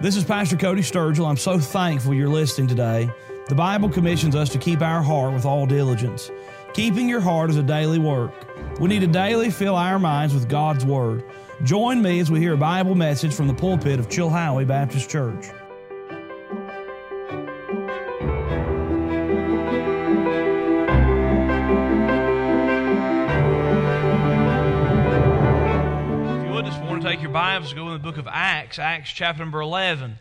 This is Pastor Cody Sturgill. I'm so thankful you're listening today. The Bible commissions us to keep our heart with all diligence. Keeping your heart is a daily work. We need to daily fill our minds with God's Word. Join me as we hear a Bible message from the pulpit of Chilhowie Baptist Church. Your Bibles, go in the book of Acts, Acts chapter number 11.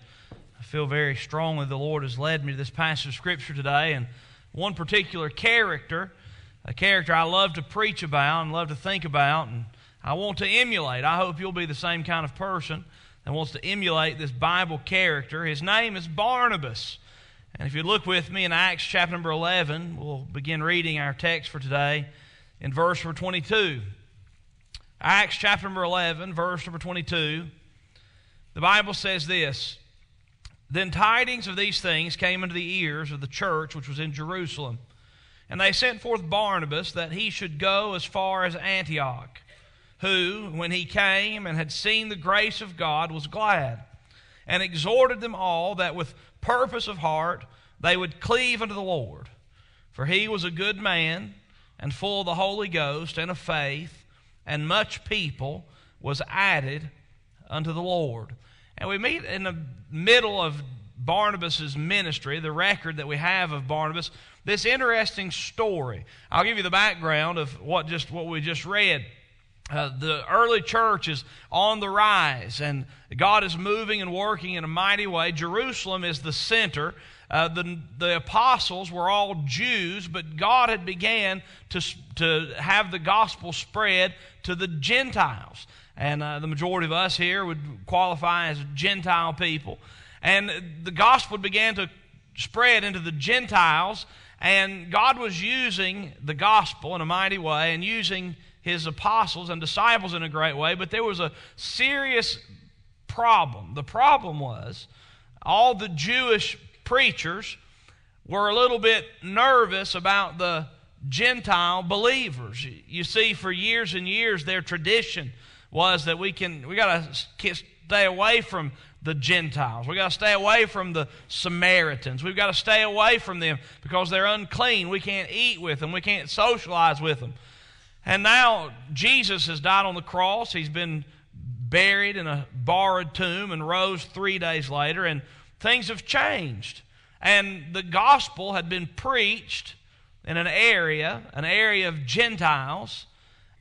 I feel very strongly the Lord has led me to this passage of Scripture today, and one particular character, a character I love to preach about and love to think about, and I want to emulate. I hope you'll be the same kind of person that wants to emulate this Bible character. His name is Barnabas. And if you look with me in Acts chapter number 11, we'll begin reading our text for today in verse number 22. Acts chapter number 11, verse number 22. The Bible says this Then tidings of these things came into the ears of the church which was in Jerusalem. And they sent forth Barnabas that he should go as far as Antioch who, when he came and had seen the grace of God, was glad, and exhorted them all that with purpose of heart they would cleave unto the Lord. For he was a good man, and full of the Holy Ghost and of faith, and much people was added unto the Lord. And we meet in the middle of Barnabas' ministry, the record that we have of Barnabas, this interesting story. I'll give you the background of what just what we just read. Uh, the early church is on the rise, and God is moving and working in a mighty way. Jerusalem is the center. Uh, the, the apostles were all Jews, but God had began to, to have the gospel spread to the Gentiles. And uh, the majority of us here would qualify as Gentile people. And the gospel began to spread into the Gentiles, and God was using the gospel in a mighty way and using his apostles and disciples in a great way, but there was a serious problem. The problem was all the Jewish preachers were a little bit nervous about the Gentile believers. You see, for years and years, their tradition was that we can we got to stay away from the Gentiles. We got to stay away from the Samaritans. We've got to stay away from them because they're unclean. We can't eat with them. We can't socialize with them. And now Jesus has died on the cross. He's been buried in a borrowed tomb and rose three days later, and things have changed. And the gospel had been preached in an area, an area of Gentiles,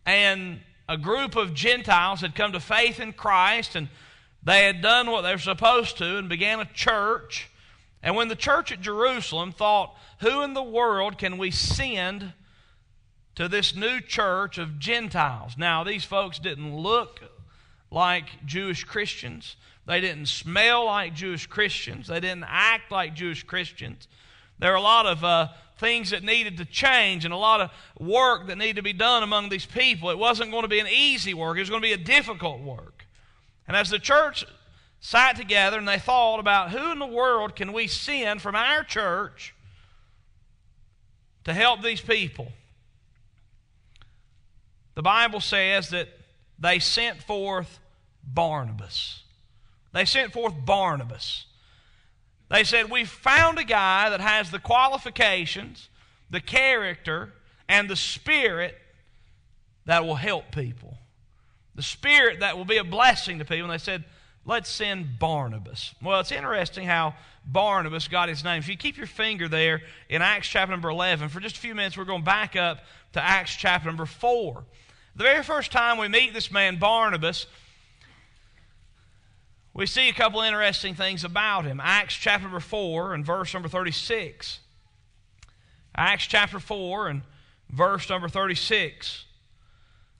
and a group of Gentiles had come to faith in Christ, and they had done what they were supposed to and began a church. And when the church at Jerusalem thought, Who in the world can we send to this new church of Gentiles. Now, these folks didn't look like Jewish Christians. They didn't smell like Jewish Christians. They didn't act like Jewish Christians. There are a lot of uh, things that needed to change and a lot of work that needed to be done among these people. It wasn't going to be an easy work, it was going to be a difficult work. And as the church sat together and they thought about who in the world can we send from our church to help these people, the Bible says that they sent forth Barnabas. They sent forth Barnabas. They said, We found a guy that has the qualifications, the character, and the spirit that will help people. The spirit that will be a blessing to people. And they said, Let's send Barnabas. Well, it's interesting how Barnabas got his name. If you keep your finger there in Acts chapter number 11, for just a few minutes, we're going back up to Acts chapter number 4. The very first time we meet this man, Barnabas, we see a couple interesting things about him. Acts chapter number 4 and verse number 36. Acts chapter 4 and verse number 36.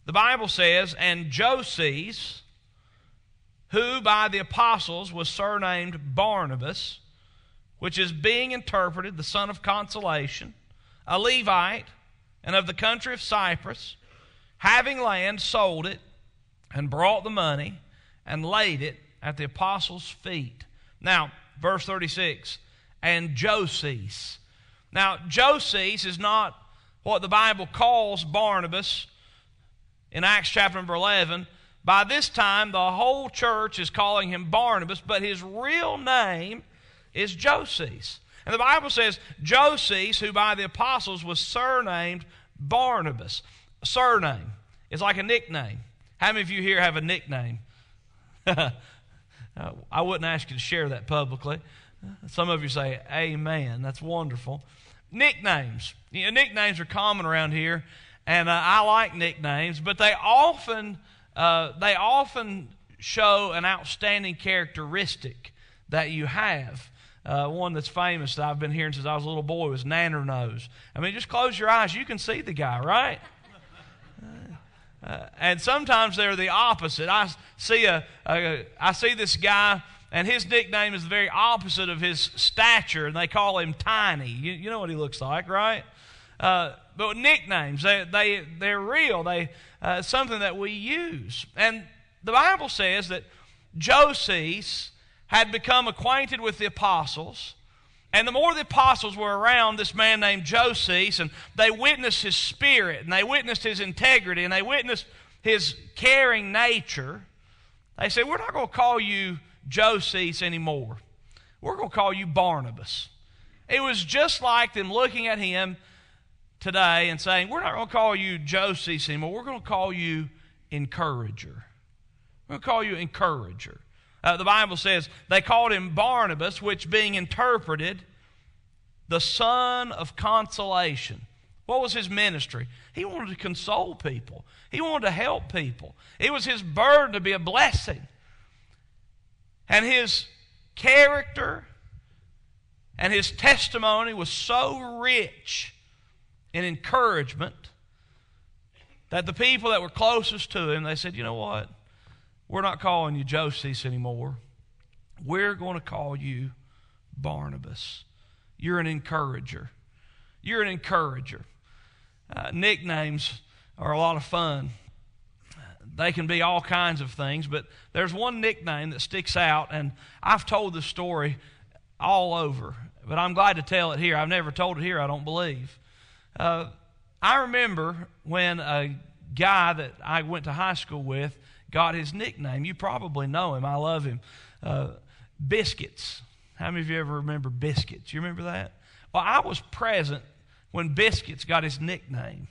The Bible says, And Joses, who by the apostles was surnamed Barnabas, which is being interpreted the son of consolation, a Levite, and of the country of Cyprus, having land, sold it, and brought the money, and laid it at the apostles' feet. Now, verse 36, and Joses. Now, Joses is not what the Bible calls Barnabas in Acts chapter number 11. by this time, the whole church is calling him Barnabas, but his real name is Joses. And the Bible says Joses, who by the apostles was surnamed Barnabas. Surname is like a nickname. How many of you here have a nickname? I wouldn't ask you to share that publicly. Some of you say, Amen. That's wonderful. Nicknames. You know, nicknames are common around here, and uh, I like nicknames, but they often uh, they often show an outstanding characteristic that you have. Uh, one that's famous that I've been hearing since I was a little boy was Nanner Nose. I mean, just close your eyes, you can see the guy, right? Uh, and sometimes they're the opposite. I see a, a I see this guy, and his nickname is the very opposite of his stature, and they call him Tiny. You, you know what he looks like, right? Uh, but nicknames, they, they, they're real. They, uh, something that we use. And the Bible says that Joses had become acquainted with the apostles. And the more the apostles were around this man named Joses, and they witnessed his spirit, and they witnessed his integrity, and they witnessed his caring nature, they said, We're not going to call you Joses anymore. We're going to call you Barnabas. It was just like them looking at him today and saying, We're not going to call you Joses anymore. We're going to call you encourager. We're going to call you encourager. Uh, the Bible says they called him Barnabas, which being interpreted, the son of consolation. What was his ministry? He wanted to console people, he wanted to help people. It was his burden to be a blessing. And his character and his testimony was so rich in encouragement that the people that were closest to him, they said, you know what? We're not calling you Joses anymore. We're going to call you Barnabas. You're an encourager. You're an encourager. Uh, nicknames are a lot of fun. They can be all kinds of things, but there's one nickname that sticks out, and I've told this story all over, but I'm glad to tell it here. I've never told it here, I don't believe. Uh, I remember when a guy that I went to high school with got his nickname. You probably know him. I love him. Uh, Biscuits. How many of you ever remember Biscuits? You remember that? Well, I was present when Biscuits got his nickname.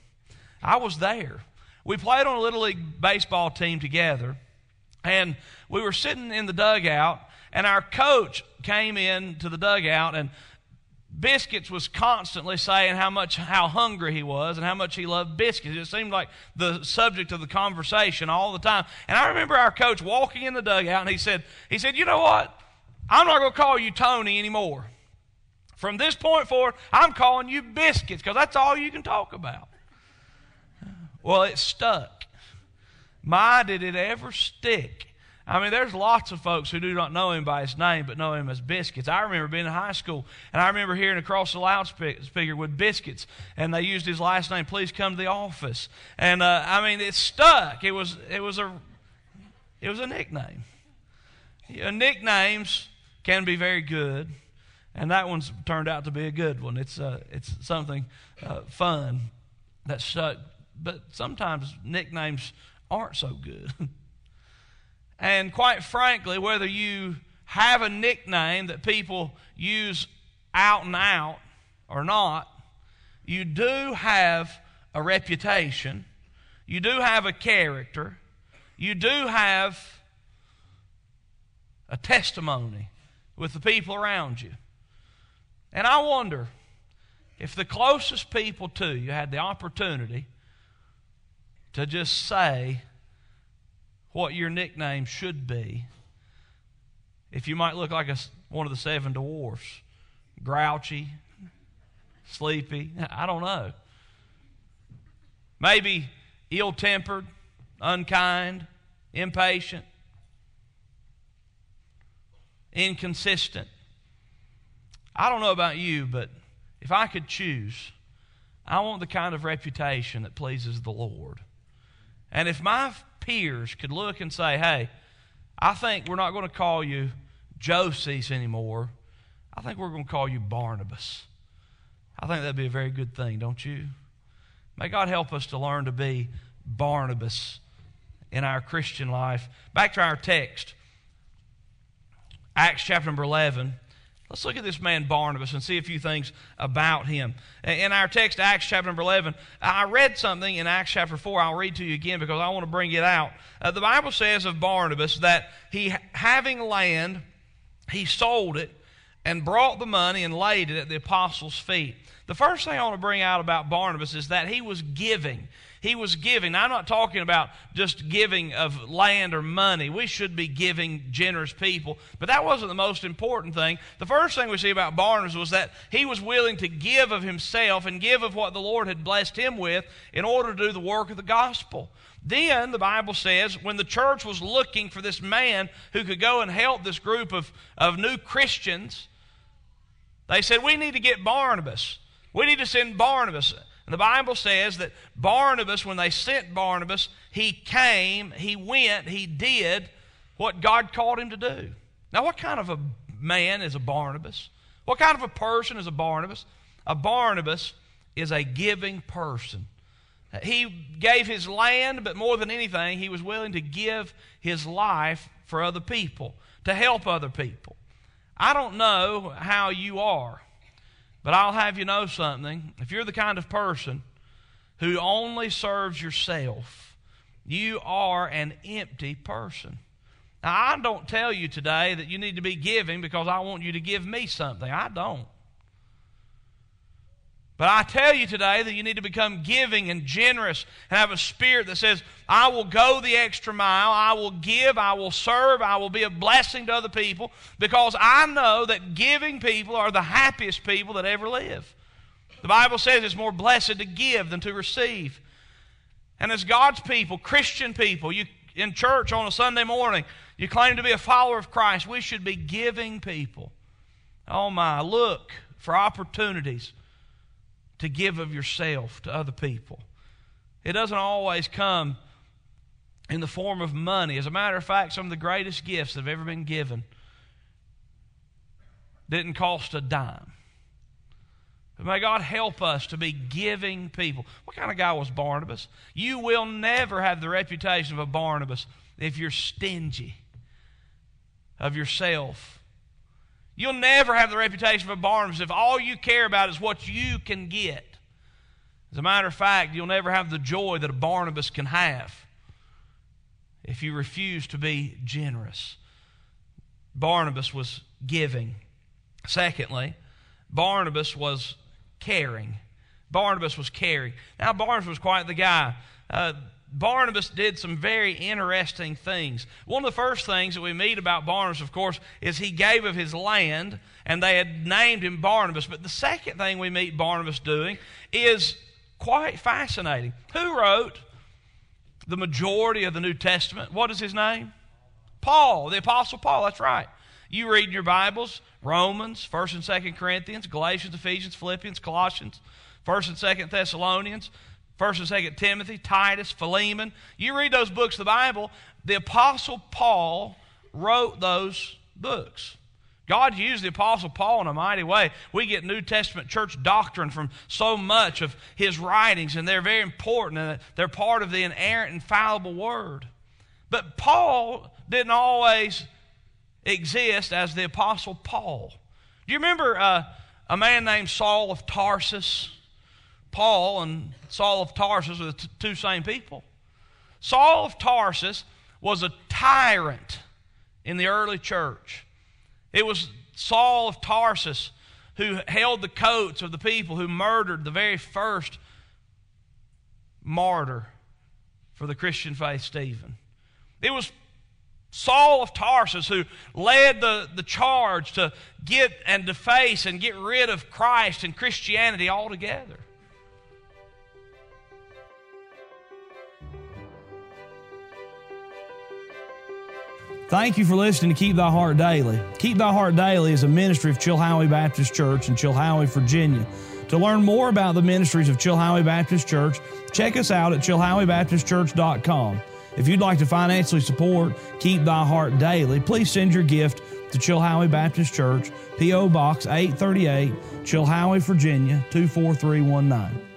I was there. We played on a Little League baseball team together, and we were sitting in the dugout, and our coach came in to the dugout, and Biscuits was constantly saying how much how hungry he was and how much he loved biscuits. It seemed like the subject of the conversation all the time. And I remember our coach walking in the dugout and he said, he said, "You know what? I'm not going to call you Tony anymore. From this point forward, I'm calling you Biscuits because that's all you can talk about." Well, it stuck. My, did it ever stick I mean, there's lots of folks who do not know him by his name, but know him as Biscuits. I remember being in high school, and I remember hearing across the loudspeaker with Biscuits, and they used his last name. Please come to the office. And uh, I mean, it stuck. It was it was a it was a nickname. You know, nicknames can be very good, and that one's turned out to be a good one. It's uh, it's something uh, fun that stuck. But sometimes nicknames aren't so good. And quite frankly, whether you have a nickname that people use out and out or not, you do have a reputation, you do have a character, you do have a testimony with the people around you. And I wonder if the closest people to you had the opportunity to just say, what your nickname should be. If you might look like a, one of the seven dwarfs, grouchy, sleepy, I don't know. Maybe ill tempered, unkind, impatient, inconsistent. I don't know about you, but if I could choose, I want the kind of reputation that pleases the Lord. And if my peers could look and say, hey, I think we're not going to call you Joses anymore. I think we're going to call you Barnabas. I think that'd be a very good thing, don't you? May God help us to learn to be Barnabas in our Christian life. Back to our text, Acts chapter number 11. Let's look at this man Barnabas and see a few things about him. In our text, Acts chapter number 11, I read something in Acts chapter 4. I'll read to you again because I want to bring it out. Uh, the Bible says of Barnabas that he, having land, he sold it and brought the money and laid it at the apostles' feet. The first thing I want to bring out about Barnabas is that he was giving. He was giving. Now, I'm not talking about just giving of land or money. We should be giving generous people. But that wasn't the most important thing. The first thing we see about Barnabas was that he was willing to give of himself and give of what the Lord had blessed him with in order to do the work of the gospel. Then the Bible says when the church was looking for this man who could go and help this group of, of new Christians, they said, We need to get Barnabas. We need to send Barnabas. And the Bible says that Barnabas, when they sent Barnabas, he came, he went, he did what God called him to do. Now, what kind of a man is a Barnabas? What kind of a person is a Barnabas? A Barnabas is a giving person. He gave his land, but more than anything, he was willing to give his life for other people, to help other people. I don't know how you are. But I'll have you know something. If you're the kind of person who only serves yourself, you are an empty person. Now, I don't tell you today that you need to be giving because I want you to give me something. I don't. But I tell you today that you need to become giving and generous and have a spirit that says, I will go the extra mile, I will give, I will serve, I will be a blessing to other people because I know that giving people are the happiest people that ever live. The Bible says it's more blessed to give than to receive. And as God's people, Christian people, you in church on a Sunday morning, you claim to be a follower of Christ, we should be giving people. Oh my, look for opportunities to give of yourself to other people. It doesn't always come in the form of money. As a matter of fact, some of the greatest gifts that have ever been given didn't cost a dime. But may God help us to be giving people. What kind of guy was Barnabas? You will never have the reputation of a Barnabas if you're stingy of yourself You'll never have the reputation of a Barnabas if all you care about is what you can get. As a matter of fact, you'll never have the joy that a Barnabas can have if you refuse to be generous. Barnabas was giving. Secondly, Barnabas was caring. Barnabas was caring. Now, Barnabas was quite the guy. Uh, Barnabas did some very interesting things. One of the first things that we meet about Barnabas, of course, is he gave of his land, and they had named him Barnabas. But the second thing we meet Barnabas doing is quite fascinating. Who wrote the majority of the New Testament? What is his name? Paul, the Apostle Paul. That's right. You read your Bibles Romans, 1st and 2nd Corinthians, Galatians, Ephesians, Philippians, Colossians, 1st and 2nd Thessalonians, First and Second Timothy, Titus, Philemon. You read those books of the Bible, the Apostle Paul wrote those books. God used the Apostle Paul in a mighty way. We get New Testament church doctrine from so much of his writings, and they're very important, and they're part of the inerrant, infallible Word. But Paul didn't always exist as the Apostle Paul. Do you remember uh, a man named Saul of Tarsus? Paul and Saul of Tarsus were the t- two same people. Saul of Tarsus was a tyrant in the early church. It was Saul of Tarsus who held the coats of the people who murdered the very first martyr for the Christian faith, Stephen. It was Saul of Tarsus who led the, the charge to get and deface and get rid of Christ and Christianity altogether. Thank you for listening to Keep Thy Heart Daily. Keep Thy Heart Daily is a ministry of Chilhowie Baptist Church in Chilhowie, Virginia. To learn more about the ministries of Chilhowie Baptist Church, check us out at chilhowiebaptistchurch.com. If you'd like to financially support Keep Thy Heart Daily, please send your gift to Chilhowie Baptist Church, P.O. Box 838, Chilhowie, Virginia 24319.